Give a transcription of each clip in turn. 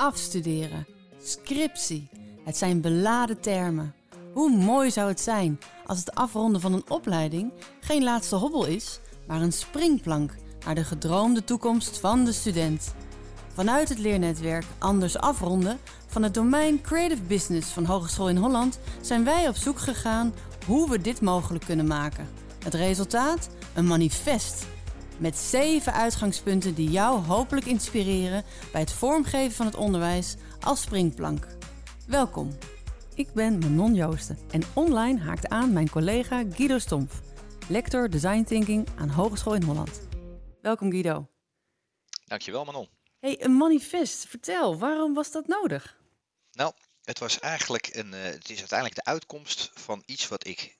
Afstuderen, scriptie, het zijn beladen termen. Hoe mooi zou het zijn als het afronden van een opleiding geen laatste hobbel is, maar een springplank naar de gedroomde toekomst van de student. Vanuit het leernetwerk Anders Afronden van het domein Creative Business van Hogeschool in Holland zijn wij op zoek gegaan hoe we dit mogelijk kunnen maken. Het resultaat? Een manifest met zeven uitgangspunten die jou hopelijk inspireren bij het vormgeven van het onderwijs als springplank. Welkom. Ik ben Manon Joosten en online haakt aan mijn collega Guido Stompf, lector Design Thinking aan Hogeschool in Holland. Welkom Guido. Dankjewel Manon. Hey, een manifest. Vertel, waarom was dat nodig? Nou, het was eigenlijk een, uh, het is uiteindelijk de uitkomst van iets wat ik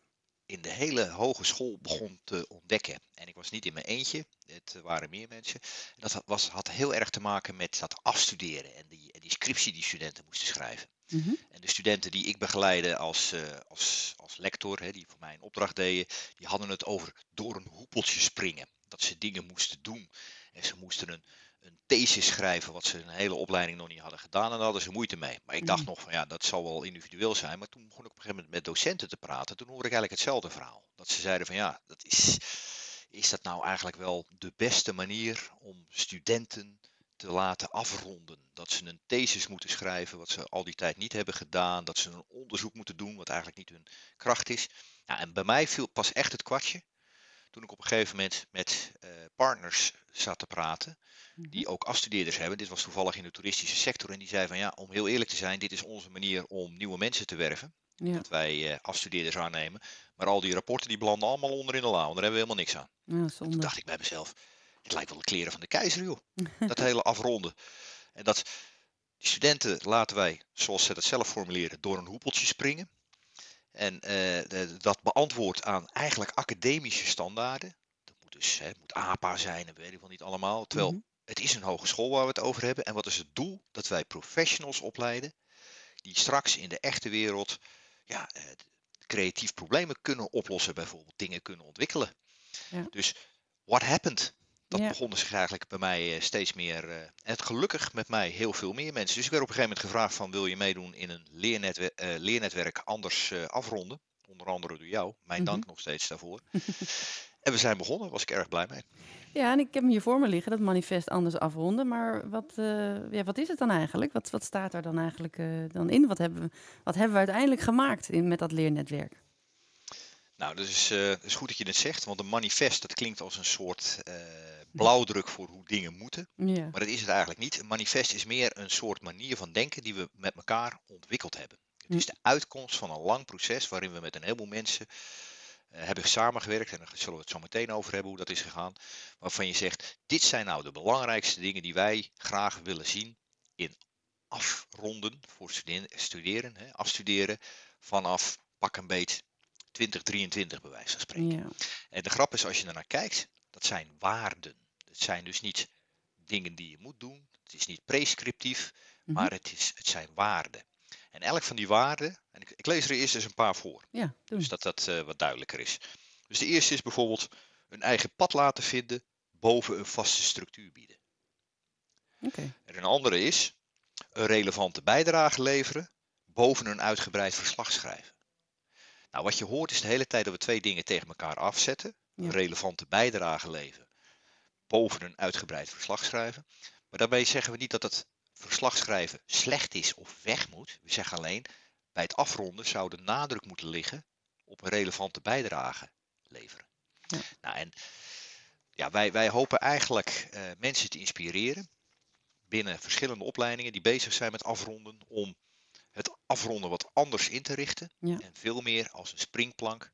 in de hele hogeschool begon te ontdekken. En ik was niet in mijn eentje, het waren meer mensen. En dat was, had heel erg te maken met dat afstuderen en die, die scriptie die studenten moesten schrijven. Mhm. En de studenten die ik begeleide als, uh, als, als lector, hè, die voor mij een opdracht deden, die hadden het over door een hoepeltje springen. Dat ze dingen moesten doen. En ze moesten een, een thesis schrijven, wat ze een hele opleiding nog niet hadden gedaan. En daar hadden ze moeite mee. Maar ik dacht mm. nog van ja, dat zal wel individueel zijn. Maar toen begon ik op een gegeven moment met docenten te praten. Toen hoorde ik eigenlijk hetzelfde verhaal. Dat ze zeiden van ja, dat is, is dat nou eigenlijk wel de beste manier om studenten te laten afronden. Dat ze een thesis moeten schrijven, wat ze al die tijd niet hebben gedaan. Dat ze een onderzoek moeten doen, wat eigenlijk niet hun kracht is. En bij mij viel pas echt het kwartje toen ik op een gegeven moment met uh, partners zat te praten, die mhm. ook afstudeerders hebben. Dit was toevallig in de toeristische sector. En die zei van ja, om heel eerlijk te zijn, dit is onze manier om nieuwe mensen te werven. Ja. Dat wij uh, afstudeerders aannemen. Maar al die rapporten die belanden allemaal onder in de la, want daar hebben we helemaal niks aan. Ja, toen dacht ik bij mezelf, het lijkt wel de kleren van de keizer joh. dat hele afronden. En dat die studenten laten wij, zoals ze dat zelf formuleren, door een hoepeltje springen. En uh, dat beantwoordt aan eigenlijk academische standaarden. Dat moet dus hè, moet APA zijn en weet ik wel niet allemaal. Terwijl mhm. het is een hogeschool waar we het over hebben. En wat is het doel? Dat wij professionals opleiden die straks in de echte wereld ja, uh, creatief problemen kunnen oplossen, bijvoorbeeld dingen kunnen ontwikkelen. Ja. Dus what happened? Dat begon zich eigenlijk bij mij eh, steeds meer. Uh, en gelukkig met mij heel veel meer mensen. Dus ik werd op een gegeven moment gevraagd van wil je meedoen in een leernetwerk, uh, leernetwerk anders afronden. Onder andere door jou. Mijn dank mhm. nog steeds daarvoor. en we zijn begonnen, daar was ik erg blij mee. Ja, en ik heb hem hier voor me liggen, dat manifest anders afronden. Maar wat, ja, wat is het dan eigenlijk? Wat, wat staat daar dan eigenlijk dan in? Wat hebben, we, wat hebben we uiteindelijk gemaakt in, met dat leernetwerk? Nou, dat is, uh, is goed dat je het zegt, want een manifest, dat klinkt als een soort uh, blauwdruk voor hoe dingen moeten. Ja. Maar dat is het eigenlijk niet. Een manifest is meer een soort manier van denken die we met elkaar ontwikkeld hebben. Het is de uitkomst van een lang proces waarin we met een heleboel mensen uh, hebben samengewerkt. En daar zullen we het zo meteen over hebben hoe dat is gegaan. Waarvan je zegt, dit zijn nou de belangrijkste dingen die wij graag willen zien in afronden voor studeren, hè, afstuderen vanaf pak een beet 2023 bij wijze van spreken. Ja. En de grap is als je er naar kijkt, dat zijn waarden. Het zijn dus niet dingen die je moet doen. Het is niet prescriptief, mhm. maar het, is, het zijn waarden. En elk van die waarden, en ik, ik lees er eerst eens een paar voor. Ja, dus dat dat uh, wat duidelijker is. Dus de eerste is bijvoorbeeld een eigen pad laten vinden boven een vaste structuur bieden. Okay. En een andere is een relevante bijdrage leveren boven een uitgebreid verslag schrijven. Nou, wat je hoort is de hele tijd dat we twee dingen tegen elkaar afzetten. Een relevante bijdrage leveren boven een uitgebreid verslag schrijven. Maar daarbij zeggen we niet dat het verslag schrijven slecht is of weg moet. We zeggen alleen, bij het afronden zou de nadruk moeten liggen op een relevante bijdrage leveren. Ja. Nou, en ja, wij, wij hopen eigenlijk uh, mensen te inspireren binnen verschillende opleidingen die bezig zijn met afronden om het afronden wat anders in te richten. En veel meer als een springplank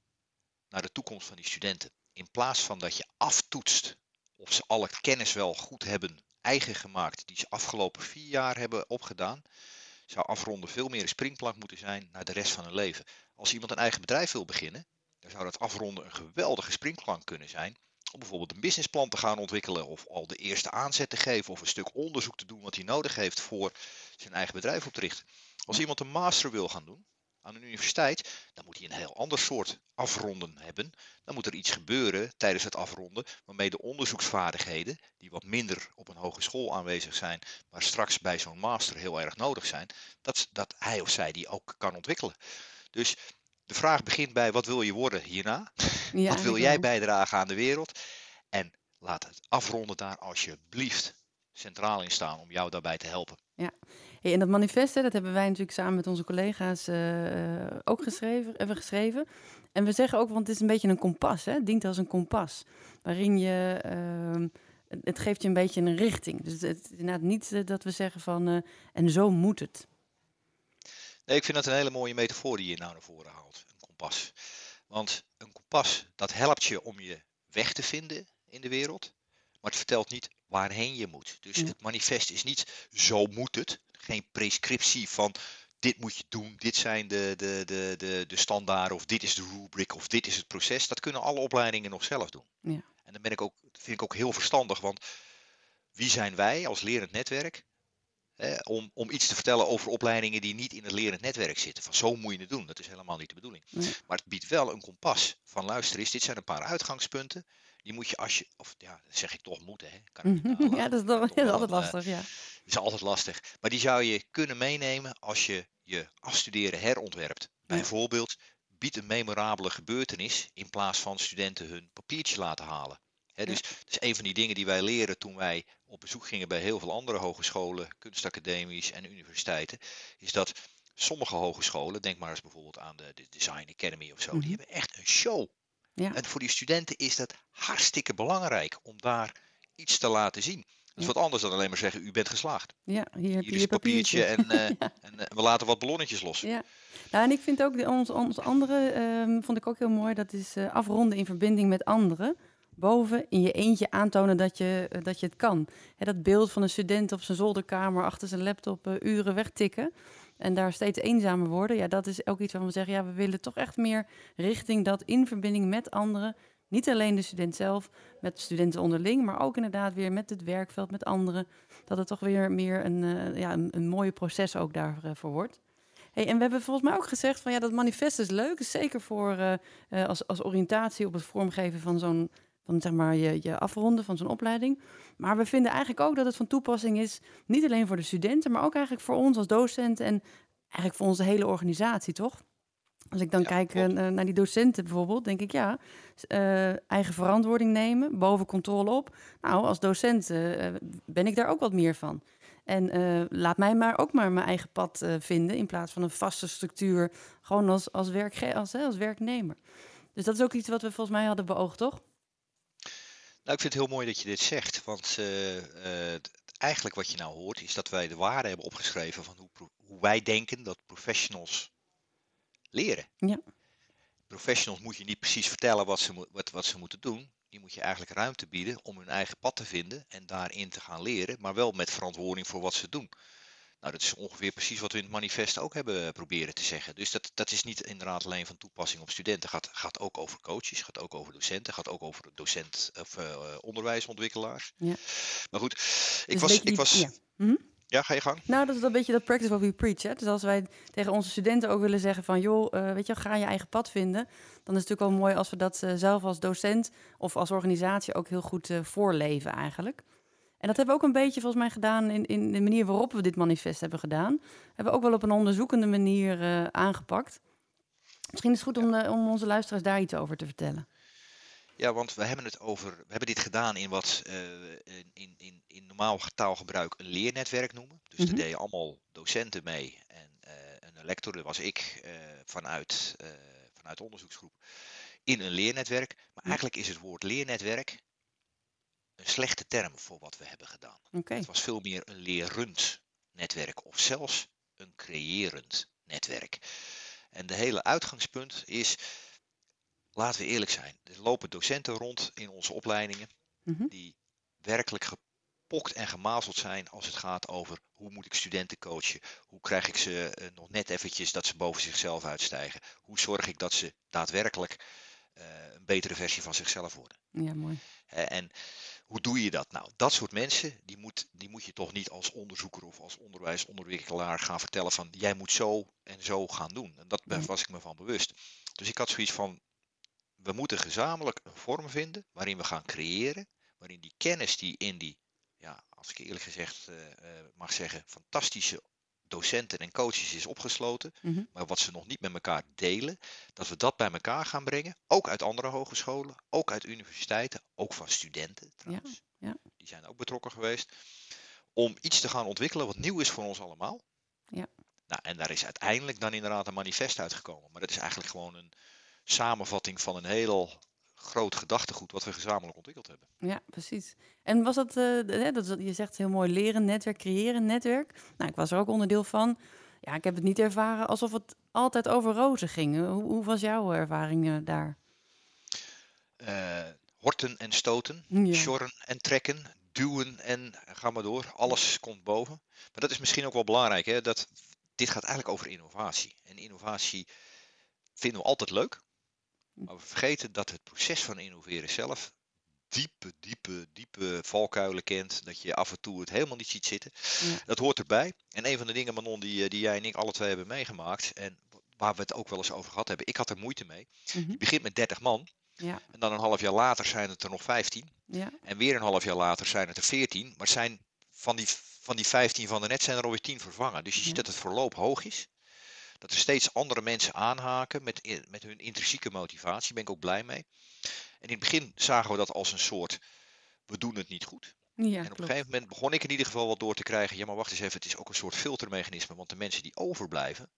naar de toekomst van die studenten. In plaats van dat je aftoetst of ze alle kennis wel goed hebben eigen gemaakt die ze afgelopen vier jaar hebben opgedaan, zou afronden veel meer een springplank moeten zijn naar de rest van hun leven. Als iemand een eigen bedrijf wil beginnen, dan zou dat afronden een geweldige springplank kunnen zijn om bijvoorbeeld een businessplan te gaan ontwikkelen of al de eerste aanzet te geven of een stuk onderzoek te doen wat hij nodig heeft voor zijn eigen bedrijf op te richten. Als iemand een master wil gaan doen, aan een universiteit, dan moet hij een heel ander soort afronden hebben. Dan moet er iets gebeuren tijdens het afronden waarmee de onderzoeksvaardigheden, die wat minder op een hogeschool aanwezig zijn, maar straks bij zo'n master heel erg nodig zijn, dat, dat hij of zij die ook kan ontwikkelen. Dus de vraag begint bij wat wil je worden hierna? Ja, wat wil jij bijdragen aan de wereld? En laat het afronden daar alsjeblieft centraal in staan om jou daarbij te helpen. Hey, en dat manifest, hè, dat hebben wij natuurlijk samen met onze collega's eh, eh, ook geschreven, hebben geschreven. En we zeggen ook, want het is een beetje een kompas, hè? het dient als een kompas. Waarin je, ehm, het- geeft je een beetje een richting. Dus het, is inderdaad niet eh, dat we zeggen van, en zo moet het. Nee, ik vind dat een hele mooie metafoor die je nou naar voren haalt. Een kompas. Want een kompas, dat helpt je om je weg te vinden in de wereld. Maar het vertelt niet waarheen je moet. Dus het manifest is niet zo moet het. Geen prescriptie van dit moet je doen, dit zijn de, de, de, de, de standaarden of dit is de rubric of dit is het proces. Dat kunnen alle opleidingen nog zelf doen. Ja. En dan ben ik ook, vind ik ook heel verstandig, want wie zijn wij als lerend netwerk hè, om, om iets te vertellen over opleidingen die niet in het lerend netwerk zitten. Van zo moet je het doen. Dat is helemaal niet de bedoeling. Nee. Maar het biedt wel een kompas van luister eens, dit zijn een paar uitgangspunten. Die moet je als je, of ja, dat zeg ik toch moeten, hè? Kan ik ja, dat is, toch, Toch dat is wel altijd lastig, ja. is altijd lastig. Maar die zou je kunnen meenemen als je je afstuderen herontwerpt. Bijvoorbeeld, bied een memorabele gebeurtenis in plaats van studenten hun papiertje laten halen. Dus is een van die dingen die wij leren toen wij op bezoek gingen bij heel veel andere hogescholen, kunstacademies en universiteiten. Is dat sommige hogescholen, denk maar eens bijvoorbeeld aan de, de Design Academy of zo, Mhm. die hebben echt een show. Ja. En voor die studenten is dat hartstikke belangrijk om daar iets te laten zien. Dat is Ja. wat anders dan alleen maar zeggen, u bent geslaagd. Ja, hier heb je is een papiertje papiertje. en, eh, en eh, we laten wat ballonnetjes los. Ja. Nou, en ik vind ook, de, ons, ons andere ehm, vond ik ook heel mooi, dat is eh, afronden in verbinding met anderen. Boven in je eentje aantonen dat je, eh, dat je het kan. Dat beeld van een student op zijn zolderkamer achter zijn laptop eh, uren wegtikken. En daar steeds eenzamer worden. Ja, dat is ook iets waarvan we zeggen, ja, we willen toch echt meer richting dat in verbinding met anderen. Niet alleen de student zelf, met studenten onderling, maar ook inderdaad weer met het werkveld, met anderen. Dat het toch weer meer een, eh, ja, een, mooie proces ook daarvoor wordt. Hey, en we hebben volgens mij ook gezegd van ja, dat manifest is leuk. Is zeker voor als, als oriëntatie op het vormgeven van zo'n van zeg maar je, je afronden van zo'n opleiding. Maar we vinden eigenlijk ook dat het van toepassing is, niet alleen voor de studenten, maar ook eigenlijk voor ons als docenten en eigenlijk voor onze hele organisatie, toch? Als ik dan Ja, kijk eh, naar die docenten bijvoorbeeld, denk ik ja, eh, eigen verantwoording nemen, boven controle op. Nou, als docent eh, ben ik daar ook wat meer van. En laat mij maar ook maar mijn eigen pad vinden in plaats van een vaste structuur, gewoon als, als, werkge als, hè, als werknemer. Dus dat is ook iets wat we volgens mij hadden beoogd, toch? Nou, ik vind het heel mooi dat je dit zegt. Want eh, eh, eigenlijk wat je nou hoort, is dat wij de waarde hebben opgeschreven van hoe, hoe wij denken dat professionals leren. Ja. Professionals moet je niet precies vertellen wat ze, wat, wat ze moeten doen. Die moet je eigenlijk ruimte bieden om hun eigen pad te vinden en daarin te gaan leren, maar wel met verantwoording voor wat ze doen. Nou, dat is ongeveer precies wat we in het manifest ook hebben proberen te zeggen. Dus dat, dat is niet inderdaad alleen van toepassing op studenten. Gaat, gaat ook over coaches, gaat ook over docenten, gaat ook over docent of eh, onderwijsontwikkelaars. Ja. Maar goed, ik Dus was, ik was, ja. Mhm. ja, ga je gang. Nou, dat is wel een beetje dat practice what we preach. Hè? Dus als wij tegen onze studenten ook willen zeggen van... joh, eh, weet je, ga je eigen pad vinden... dan is het natuurlijk wel mooi als we dat eh, zelf als docent... of als organisatie ook heel goed voorleven eigenlijk. En dat hebben we ook een beetje volgens mij gedaan... in, in de manier waarop we dit manifest hebben gedaan. Hebben we ook wel op een onderzoekende manier eh, aangepakt. Misschien is het goed om, eh, om onze luisteraars daar iets over te vertellen. Ja, want we hebben het over, we hebben dit gedaan in wat eh, in, in, in, normaal taalgebruik een leernetwerk noemen. Dus Mhm. daar deden allemaal docenten mee en een lector, dat was ik vanuit, vanuit de onderzoeksgroep, in een leernetwerk. Maar eigenlijk is het woord leernetwerk een slechte term voor wat we hebben gedaan. Het was veel meer een lerend netwerk of zelfs een creërend netwerk. En de hele uitgangspunt is, laten we eerlijk zijn, er lopen docenten rond in onze opleidingen Mhm. die werkelijk gepokt en gemazeld zijn als het gaat over hoe moet ik studenten coachen, hoe krijg ik ze eh, nog net eventjes dat ze boven zichzelf uitstijgen, hoe zorg ik dat ze daadwerkelijk eh, een betere versie van zichzelf worden. ja, mooi. Hè, En hoe doe je dat? Nou, dat soort mensen, die moet, die moet je toch niet als onderzoeker of als onderwijsontwikkelaar gaan vertellen van jij moet zo en zo gaan doen. En dat was ik me van bewust. Dus ik had zoiets van, we moeten gezamenlijk een vorm vinden waarin we gaan creëren, waarin die kennis die in die, ja, als ik eerlijk gezegd eh, eh, mag zeggen, fantastische docenten en coaches is opgesloten, Mhm. maar wat ze nog niet met elkaar delen, dat we dat bij elkaar gaan brengen, ook uit andere hogescholen, ook uit universiteiten, ook van studenten trouwens, ja. die zijn ook betrokken geweest, om iets te gaan ontwikkelen wat nieuw is voor ons allemaal. Ja. Nou, en daar is uiteindelijk dan inderdaad een manifest uitgekomen, maar dat is eigenlijk gewoon een samenvatting van een heel groot gedachtegoed wat we gezamenlijk ontwikkeld hebben. Ja, precies. En was dat, eh, dat, je zegt heel mooi leren, netwerk, creëren, netwerk. Nou, ik was er ook onderdeel van. Ja, ik heb het niet ervaren alsof het altijd over rozen ging. Hoe, hoe was jouw ervaring eh, daar? Eh, horten en stoten, Ja. sjorren en trekken, duwen en ga maar door. Alles komt boven. Maar dat is misschien ook wel belangrijk. Hè? Dat, dit gaat eigenlijk over innovatie. En innovatie vinden we altijd leuk. Maar we vergeten dat het proces van innoveren zelf diepe, diepe, diepe valkuilen kent. Dat je af en toe het helemaal niet ziet zitten. Ja. Dat hoort erbij. En een van de dingen, Manon, die, eh, die jij en ik alle twee hebben meegemaakt. En waar we het ook wel eens over gehad hebben. Ik had er moeite mee. Mhm. Je begint met 30 man. Ja, En dan een half jaar later zijn het er nog 15. ja, En weer een half jaar later zijn het er 14. Maar zijn van die, van die 15 van de net zijn er alweer 10 vervangen. Dus je ziet dat het verloop hoog is. Dat er steeds andere mensen aanhaken met, met hun intrinsieke motivatie. Daar ben ik ook blij mee. En in het begin zagen we dat als een soort, we doen het niet goed. ja en op een gegeven moment begon ik in ieder geval wel door te krijgen, ja maar wacht eens even, het is ook een soort filtermechanisme. Want de mensen die overblijven,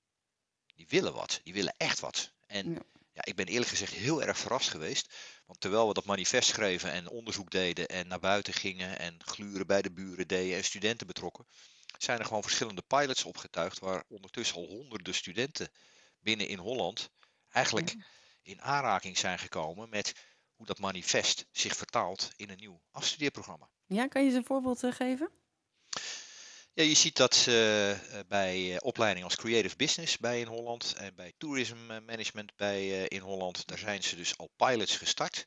die willen wat. Die willen echt wat. En Ja. ja, ik ben eerlijk gezegd heel erg verrast geweest. Want terwijl we dat manifest schreven en onderzoek deden en naar buiten gingen en gluren bij de buren deden en studenten betrokken, zijn er gewoon verschillende pilots opgetuigd waar ondertussen al honderden studenten binnen in Holland eigenlijk in aanraking zijn gekomen met hoe dat manifest zich vertaalt in een nieuw afstudeerprogramma. Ja, kan je eens een voorbeeld eh, geven? Ja, je ziet dat eh, eh, bij eh, opleidingen als Creative Business bij in Holland en bij Tourism Management bij in Holland, daar zijn ze dus al pilots gestart.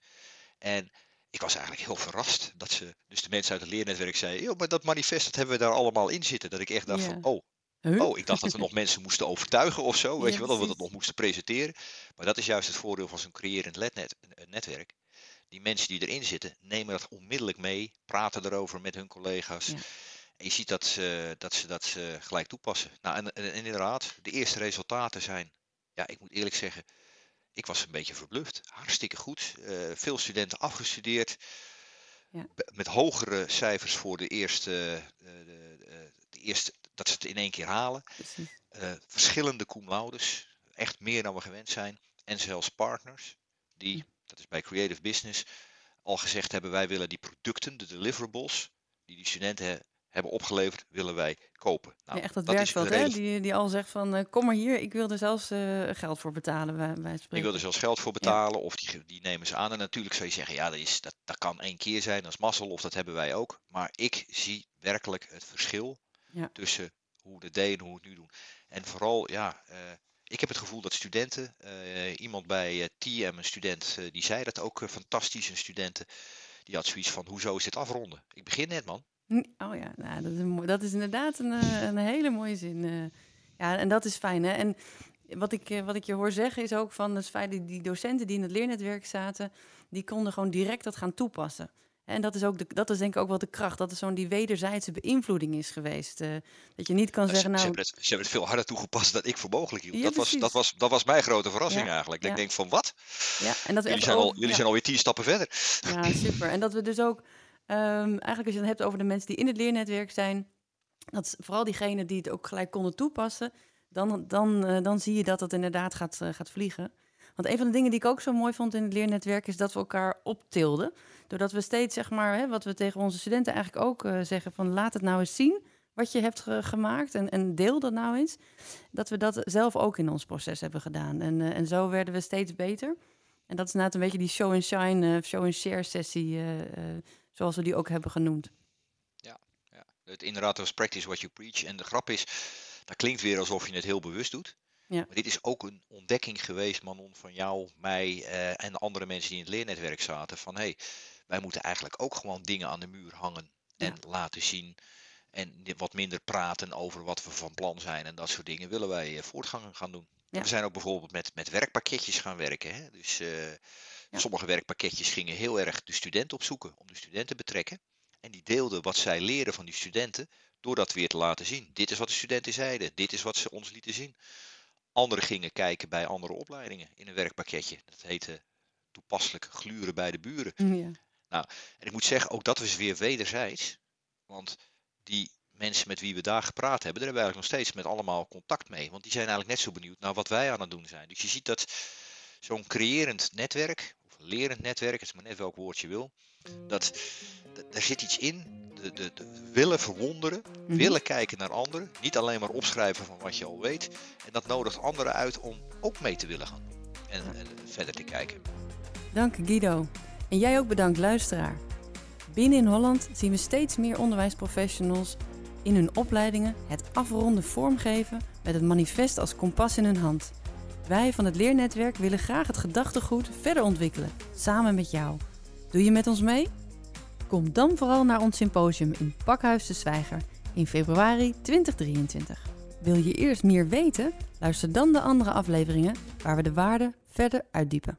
En ik was eigenlijk heel verrast dat ze, dus de mensen uit het leernetwerk zeiden, joh, maar dat manifest, dat hebben we daar allemaal in zitten. Dat ik echt dacht Ja. van, oh, Huh? oh, ik dacht dat we nog mensen moesten overtuigen of zo, weet Ja, je wel, dat we dat nog moesten presenteren. Maar dat is juist het voordeel van zo'n creërend lednet- eh, netwerk. Die mensen die erin zitten, nemen dat onmiddellijk mee, praten erover met hun collega's. Ja. En je ziet dat ze dat, ze dat ze gelijk toepassen. Nou, en, en, en inderdaad, de eerste resultaten zijn, ja, ik moet eerlijk zeggen, ik was een beetje verbluft. Hartstikke goed. Eh, veel studenten afgestudeerd. Ja. Met hogere cijfers voor de eerste, eh, de, de, de eerste, dat ze het in één keer halen. Eh, verschillende cum laudes, echt meer dan we gewend zijn. En zelfs partners, die, Ja. dat is bij Creative Business, al gezegd hebben: wij willen die producten, de deliverables, die die studenten hebben opgeleverd, willen wij kopen. Nou, ja, echt dat, is werkveld, een hè? Die, die al zegt van, eh, kom maar hier, ik wil er zelfs eh, geld voor betalen, Ik wil er zelfs geld voor betalen, of die, die nemen ze aan. En natuurlijk zou je zeggen, ja, dat, is, dat, dat kan één keer zijn, dat is mazzel, of dat hebben wij ook. Maar ik zie werkelijk het verschil Ja. tussen hoe het deden en hoe het nu doen. En vooral, ja, eh, ik heb het gevoel dat studenten, iemand bij TM, een student, die zei dat ook fantastisch, een studenten, die had zoiets van, hoezo is dit afronden? Ik begin net, man. Oh ja, nou, dat, is een dat is inderdaad een, eh, een hele mooie zin. eh. ja, en dat is fijn. Hè? En wat ik, eh, wat ik je hoor zeggen is ook van feit dat die docenten die in het leernetwerk zaten, die konden gewoon direct dat gaan toepassen. En dat is, ook de, dat is denk ik ook wel de kracht. Dat er zo'n die wederzijdse beïnvloeding is geweest. dat je niet kan Ze, zeggen, ze nou, hebben het, ze hebben het veel harder toegepast dan ik voor mogelijk hield. Ja, dat, was, dat, was, dat was mijn grote verrassing Ja, eigenlijk. Ja. ik denk van, wat? ja, en dat Jullie zijn, al, jullie zijn alweer tien stappen verder. Ja, super. En dat we dus ook, eigenlijk als je het hebt over de mensen die in het leernetwerk zijn, dat is vooral diegenen die het ook gelijk konden toepassen, dan, dan, eh, dan zie je dat het inderdaad gaat, eh, gaat vliegen. Want een van de dingen die ik ook zo mooi vond in het leernetwerk is dat we elkaar optilden. Doordat we steeds, zeg maar, hè, wat we tegen onze studenten eigenlijk ook eh, zeggen, van laat het nou eens zien wat je hebt ge- gemaakt en, en deel dat nou eens. Dat we dat zelf ook in ons proces hebben gedaan. En, en zo werden we steeds beter. En dat is inderdaad een beetje die show and shine, show and share sessie, zoals we die ook hebben genoemd. Ja, het inderdaad was practice what you preach. En de grap is, dat klinkt weer alsof je het heel bewust doet. Ja. Maar dit is ook een ontdekking geweest, Manon, van jou, mij eh, en de andere mensen die in het leernetwerk zaten. Van hé, hey, wij moeten eigenlijk ook gewoon dingen aan de muur hangen en laten zien. En wat minder praten over wat we van plan zijn en dat soort dingen willen wij eh, voortgang gaan doen. We zijn ook bijvoorbeeld met, met werkpakketjes gaan werken. Hè? Dus uh, sommige werkpakketjes gingen heel erg de studenten opzoeken, om de studenten te betrekken. En die deelden wat zij leren van die studenten, door dat weer te laten zien. Dit is wat de studenten zeiden, dit is wat ze ons lieten zien. Anderen gingen kijken bij andere opleidingen in een werkpakketje. Dat heette toepasselijk gluren bij de buren. Ja. Nou, en ik moet zeggen, ook dat was weer wederzijds. Want die mensen met wie we daar gepraat hebben, daar hebben we eigenlijk nog steeds met allemaal contact mee. Want die zijn eigenlijk net zo benieuwd naar wat wij aan het doen zijn. Dus je ziet dat zo'n creërend netwerk, lerend netwerk, het is maar net welk woord je wil, dat, daar zit iets in. De, de, de willen verwonderen, mhm. willen kijken naar anderen, niet alleen maar opschrijven van wat je al weet. En dat nodigt anderen uit om ook mee te willen gaan en, en verder te kijken. Dank Guido. En jij ook bedankt luisteraar. Binnen in Holland zien we steeds meer onderwijsprofessionals in hun opleidingen het afronden vormgeven met het manifest als kompas in hun hand. Wij van het leernetwerk willen graag het gedachtegoed verder ontwikkelen, samen met jou. Doe je met ons mee? Kom dan vooral naar ons symposium in Pakhuis de Zwijger in februari 2023. Wil je eerst meer weten? Luister dan de andere afleveringen waar we de waarde verder uitdiepen.